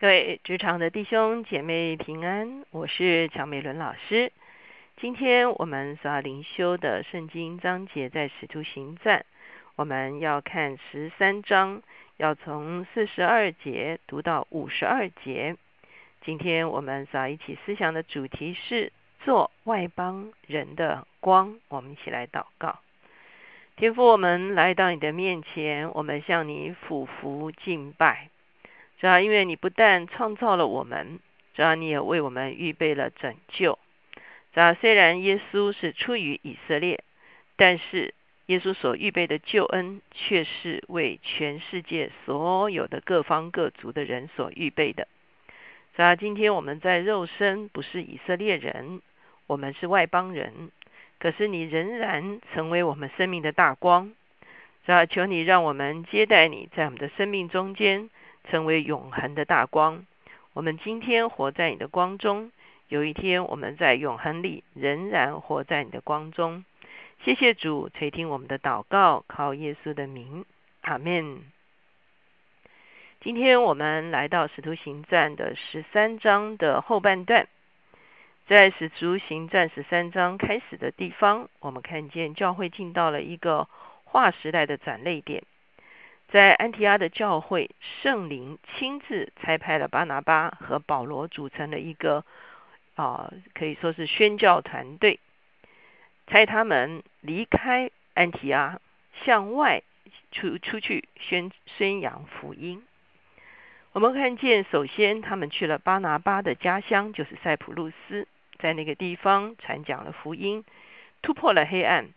各位职场的弟兄姐妹平安，我是乔美伦老师。今天我们所要灵修的圣经章节在使徒行传，我们要看十三章，要从四十二节读到五十二节。今天我们所要一起思想的主题是做外邦人的光。我们一起来祷告，天父，我们来到你的面前，我们向你俯伏敬拜。主要因为你不但创造了我们，主要你也为我们预备了拯救。主要虽然耶稣是出于以色列，但是耶稣所预备的救恩却是为全世界所有的各方各族的人所预备的。主要今天我们在肉身不是以色列人，我们是外邦人，可是你仍然成为我们生命的大光。主要求你让我们接待你在我们的生命中间。成为永恒的大光。我们今天活在你的光中，有一天我们在永恒里仍然活在你的光中。谢谢主垂听我们的祷告，靠耶稣的名，阿门。今天我们来到使徒行传的十三章的后半段，在使徒行传十三章开始的地方，我们看见教会进到了一个划时代的转泪点。在安提阿的教会，圣灵亲自差派了巴拿巴和保罗组成了一个啊，可以说是宣教团队，差他们离开安提阿，向外出出去宣宣扬福音。我们看见，首先他们去了巴拿巴的家乡，就是塞浦路斯，在那个地方传讲了福音，突破了黑暗。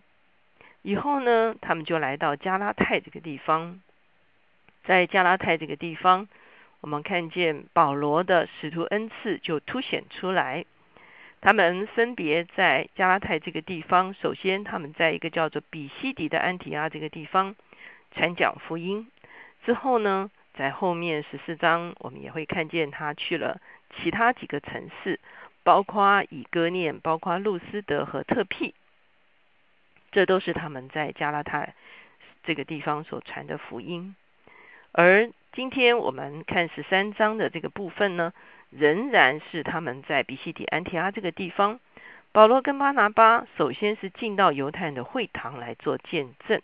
以后呢，他们就来到加拉太这个地方。在加拉太这个地方，我们看见保罗的使徒恩赐就凸显出来。他们分别在加拉太这个地方，首先他们在一个叫做比西底的安提阿这个地方传讲福音。之后呢，在后面十四章，我们也会看见他去了其他几个城市，包括以哥念、包括路斯德和特庇。这都是他们在加拉太这个地方所传的福音。而今天我们看十三章的这个部分呢，仍然是他们在比西底安提阿这个地方，保罗跟巴拿巴首先是进到犹太人的会堂来做见证，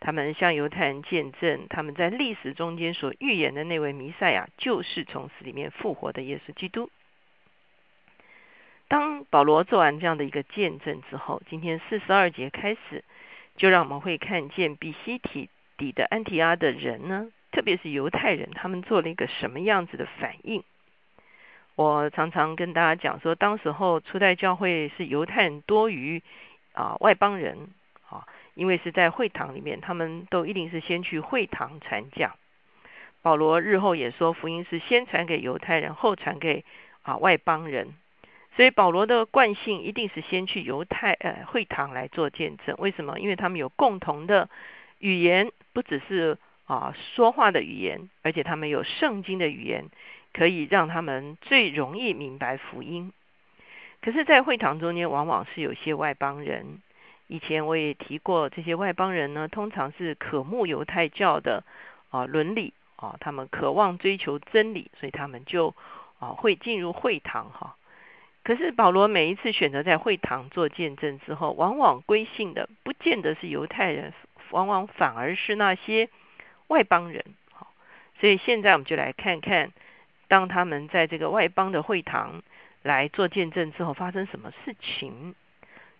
他们向犹太人见证他们在历史中间所预言的那位弥赛亚就是从死里面复活的耶稣基督。当保罗做完这样的一个见证之后，今天四十二节开始，就让我们会看见比西底底的安提阿的人呢。特别是犹太人，他们做了一个什么样子的反应？我常常跟大家讲说，当时候初代教会是犹太人多于啊外邦人啊，因为是在会堂里面，他们都一定是先去会堂传讲。保罗日后也说，福音是先传给犹太人，后传给啊外邦人。所以保罗的惯性一定是先去犹太呃会堂来做见证。为什么？因为他们有共同的语言，不只是。啊，说话的语言，而且他们有圣经的语言，可以让他们最容易明白福音。可是，在会堂中间，往往是有些外邦人。以前我也提过，这些外邦人呢，通常是渴慕犹太教的啊伦理啊，他们渴望追求真理，所以他们就啊会进入会堂哈。可是保罗每一次选择在会堂做见证之后，往往归信的不见得是犹太人，往往反而是那些。外邦人，好，所以现在我们就来看看，当他们在这个外邦的会堂来做见证之后，发生什么事情？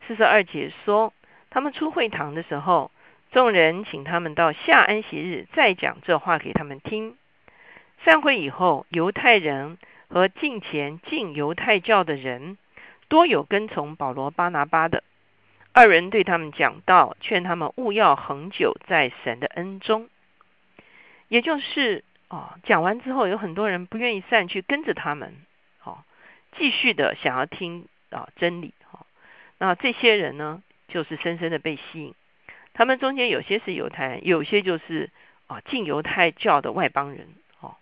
四十二节说，他们出会堂的时候，众人请他们到下安息日再讲这话给他们听。散会以后，犹太人和近前进犹太教的人，多有跟从保罗、巴拿巴的。二人对他们讲道，劝他们勿要恒久在神的恩中。也就是啊，讲完之后，有很多人不愿意散去跟着他们，好，继续的想要听啊真理，哈。那这些人呢，就是深深的被吸引。他们中间有些是犹太人，有些就是啊进犹太教的外邦人，哦。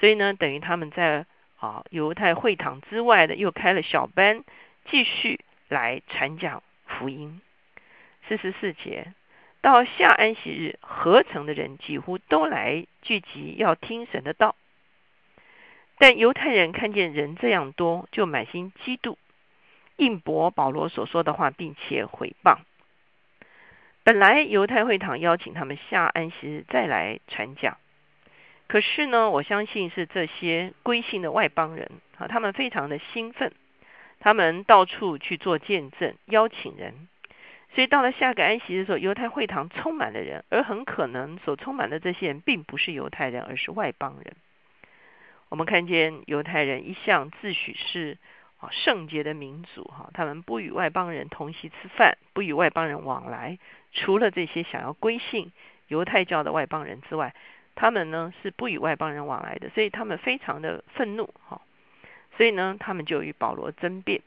所以呢，等于他们在啊犹太会堂之外的又开了小班，继续来传讲福音。四十四节。到下安息日，合成的人几乎都来聚集，要听神的道。但犹太人看见人这样多，就满心嫉妒，应驳保罗所说的话，并且毁谤。本来犹太会堂邀请他们下安息日再来传讲，可是呢，我相信是这些归信的外邦人啊，他们非常的兴奋，他们到处去做见证，邀请人。所以到了下个安息的时候，犹太会堂充满了人，而很可能所充满的这些人并不是犹太人，而是外邦人。我们看见犹太人一向自诩是啊圣洁的民族哈，他们不与外邦人同席吃饭，不与外邦人往来。除了这些想要归信犹太教的外邦人之外，他们呢是不与外邦人往来的，所以他们非常的愤怒哈。所以呢，他们就与保罗争辩。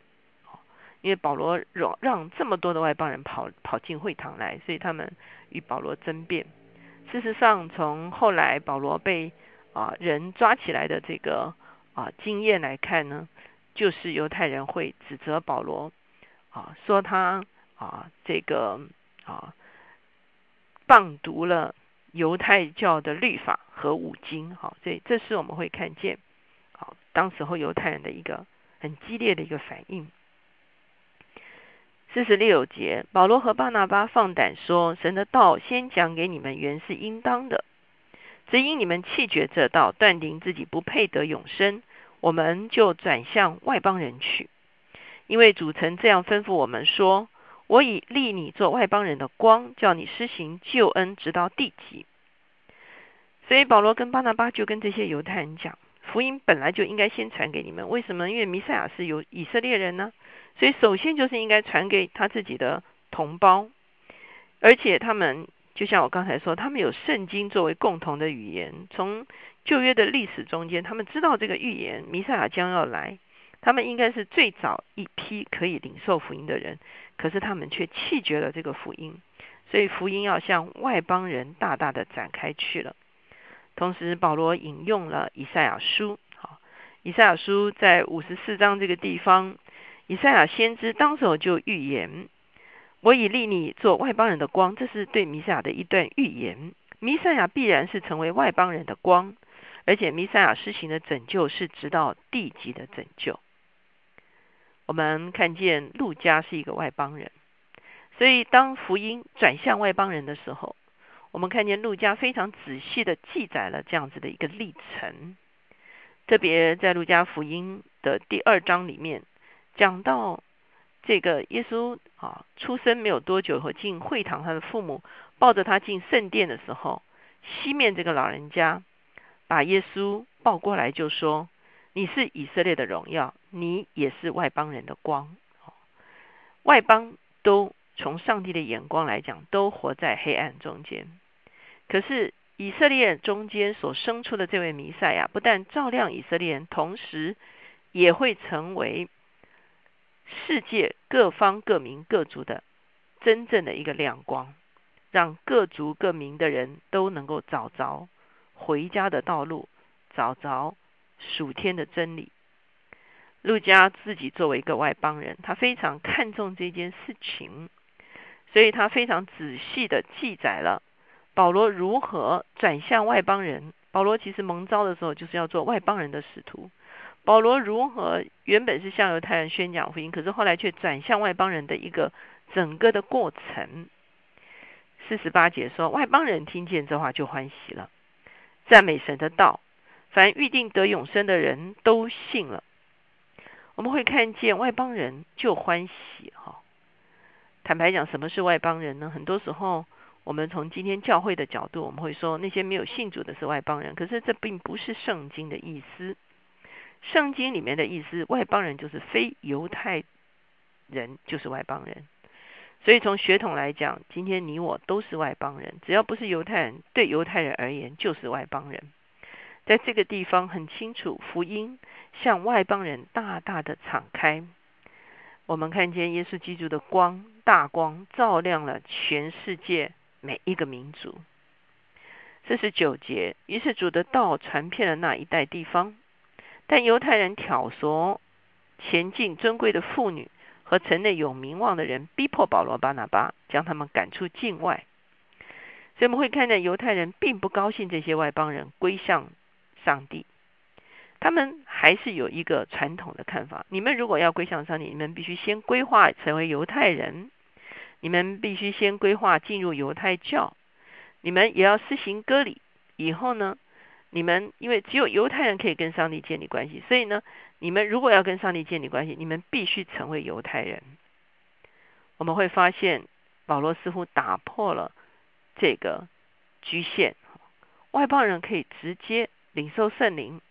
因为保罗让让这么多的外邦人跑跑进会堂来，所以他们与保罗争辩。事实上，从后来保罗被啊人抓起来的这个啊经验来看呢，就是犹太人会指责保罗啊，说他啊这个啊谤读了犹太教的律法和五经。好，这这是我们会看见好当时候犹太人的一个很激烈的一个反应。四十六节，保罗和巴拿巴放胆说：“神的道先讲给你们，原是应当的。只因你们弃绝这道，断定自己不配得永生，我们就转向外邦人去。因为主曾这样吩咐我们说：我已立你做外邦人的光，叫你施行救恩，直到地极。所以保罗跟巴拿巴就跟这些犹太人讲，福音本来就应该先传给你们。为什么？因为弥赛亚是有以色列人呢。”所以，首先就是应该传给他自己的同胞，而且他们就像我刚才说，他们有圣经作为共同的语言。从旧约的历史中间，他们知道这个预言弥赛亚将要来，他们应该是最早一批可以领受福音的人。可是他们却弃绝了这个福音，所以福音要向外邦人大大的展开去了。同时，保罗引用了以赛亚书，好，以赛亚书在五十四章这个地方。以赛亚先知当时候就预言：“我已立你做外邦人的光。”这是对弥赛亚的一段预言。弥赛亚必然是成为外邦人的光，而且弥赛亚施行的拯救是直到地极的拯救。我们看见路加是一个外邦人，所以当福音转向外邦人的时候，我们看见路加非常仔细的记载了这样子的一个历程。特别在路加福音的第二章里面。讲到这个耶稣啊出生没有多久和进会堂，他的父母抱着他进圣殿的时候，西面这个老人家把耶稣抱过来就说：“你是以色列的荣耀，你也是外邦人的光。”外邦都从上帝的眼光来讲，都活在黑暗中间。可是以色列中间所生出的这位弥赛亚，不但照亮以色列人，同时也会成为。世界各方各民各族的真正的一个亮光，让各族各民的人都能够找着回家的道路，找着属天的真理。陆家自己作为一个外邦人，他非常看重这件事情，所以他非常仔细的记载了保罗如何转向外邦人。保罗其实蒙召的时候，就是要做外邦人的使徒。保罗如何原本是向犹太人宣讲福音，可是后来却转向外邦人的一个整个的过程。四十八节说，外邦人听见这话就欢喜了，赞美神的道，凡预定得永生的人都信了。我们会看见外邦人就欢喜哈。坦白讲，什么是外邦人呢？很多时候，我们从今天教会的角度，我们会说那些没有信主的是外邦人，可是这并不是圣经的意思。圣经里面的意思，外邦人就是非犹太人，就是外邦人。所以从血统来讲，今天你我都是外邦人，只要不是犹太人，对犹太人而言就是外邦人。在这个地方很清楚，福音向外邦人大大的敞开。我们看见耶稣基督的光，大光照亮了全世界每一个民族。这是九节，于是主的道传遍了那一带地方。但犹太人挑唆前进尊贵的妇女和城内有名望的人，逼迫保罗、巴拿巴，将他们赶出境外。所以我们会看见犹太人并不高兴这些外邦人归向上帝。他们还是有一个传统的看法：你们如果要归向上帝，你们必须先规划成为犹太人，你们必须先规划进入犹太教，你们也要施行割礼。以后呢，你们因为只有犹太人可以跟上帝建立关系，所以呢，你们如果要跟上帝建立关系，你们必须成为犹太人。我们会发现保罗似乎打破了这个局限，外邦人可以直接领受圣灵，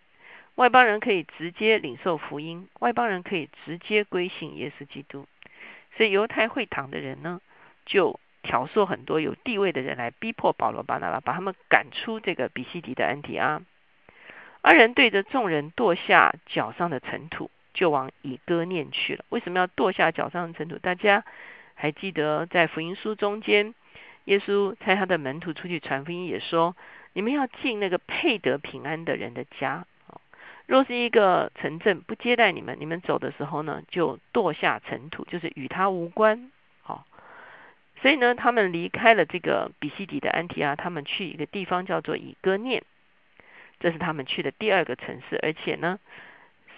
外邦人可以直接领受福音，外邦人可以直接归信耶稣基督。所以犹太会堂的人呢，就挑唆很多有地位的人来逼迫保罗、巴拿巴，把他们赶出这个比西迪的安提阿。二人对着众人跺下脚上的尘土，就往以哥念去了。为什么要跺下脚上的尘土？大家。还记得在福音书中间，耶稣差他的门徒出去传福音，也说：你们要进那个配得平安的人的家。若是一个城镇不接待你们，你们走的时候呢，就跺下尘土，就是与他无关。所以呢，他们离开了这个比西底的安提阿，他们去一个地方叫做以哥念，这是他们去的第二个城市。而且呢，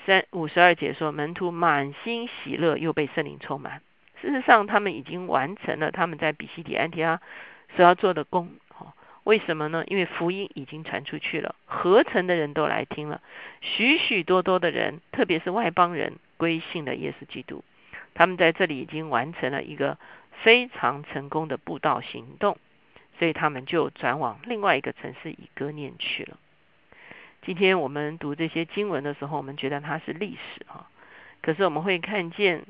三五十二节说，门徒满心喜乐，又被圣灵充满。事实上，他们已经完成了他们在比西底安提阿所要做的工。为什么呢？因为福音已经传出去了，合成的人都来听了，许许多多的人，特别是外邦人归信了耶稣基督。他们在这里已经完成了一个非常成功的布道行动，所以他们就转往另外一个城市以歌念去了。今天我们读这些经文的时候，我们觉得它是历史啊，可是我们会看见。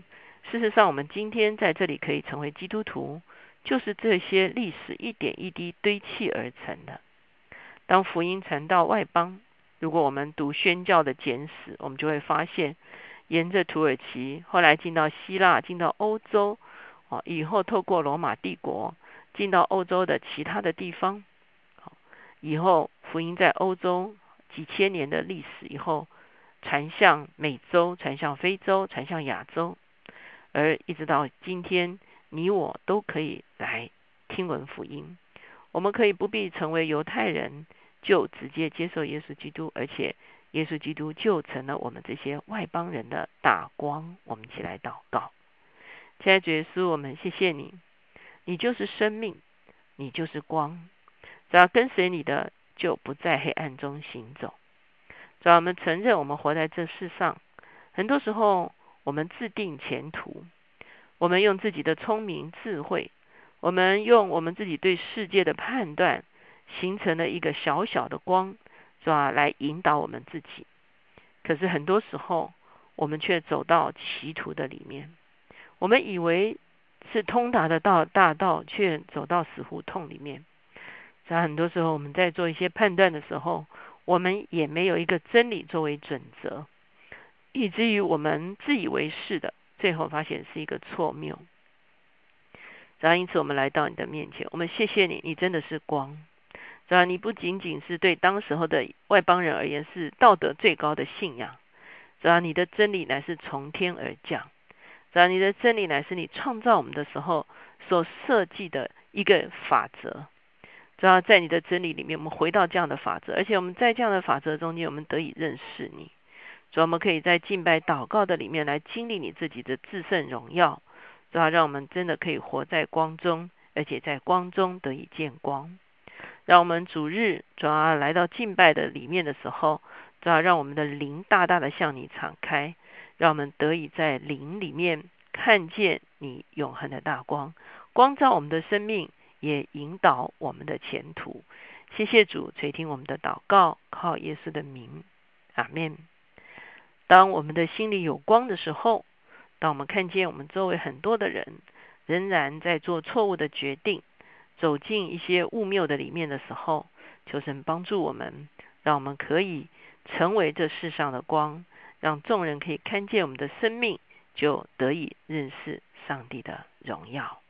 事实上，我们今天在这里可以成为基督徒，就是这些历史一点一滴堆砌而成的。当福音传到外邦，如果我们读宣教的简史，我们就会发现，沿着土耳其，后来进到希腊，进到欧洲，哦，以后透过罗马帝国进到欧洲的其他的地方，以后福音在欧洲几千年的历史以后，传向美洲，传向非洲，传向亚洲。而一直到今天，你我都可以来听闻福音。我们可以不必成为犹太人，就直接接受耶稣基督，而且耶稣基督就成了我们这些外邦人的大光。我们一起来祷告，亲爱的耶稣，我们谢谢你，你就是生命，你就是光，只要跟随你的，就不在黑暗中行走。只要我们承认，我们活在这世上，很多时候。我们自定前途，我们用自己的聪明智慧，我们用我们自己对世界的判断，形成了一个小小的光，是吧？来引导我们自己。可是很多时候，我们却走到歧途的里面。我们以为是通达的道大道，却走到死胡同里面。在很多时候，我们在做一些判断的时候，我们也没有一个真理作为准则。以至于我们自以为是的，最后发现是一个错谬。然后因此我们来到你的面前，我们谢谢你，你真的是光。然后你不仅仅是对当时候的外邦人而言是道德最高的信仰，然后你的真理乃是从天而降。只要你的真理乃是你创造我们的时候所设计的一个法则。只要在你的真理里面，我们回到这样的法则，而且我们在这样的法则中间，我们得以认识你。主要，我们可以在敬拜祷告的里面来经历你自己的至圣荣耀，主要让我们真的可以活在光中，而且在光中得以见光。让我们主日主要来到敬拜的里面的时候，主要让我们的灵大大的向你敞开，让我们得以在灵里面看见你永恒的大光，光照我们的生命，也引导我们的前途。谢谢主垂听我们的祷告，靠耶稣的名，阿门。当我们的心里有光的时候，当我们看见我们周围很多的人仍然在做错误的决定，走进一些误谬的里面的时候，求神帮助我们，让我们可以成为这世上的光，让众人可以看见我们的生命，就得以认识上帝的荣耀。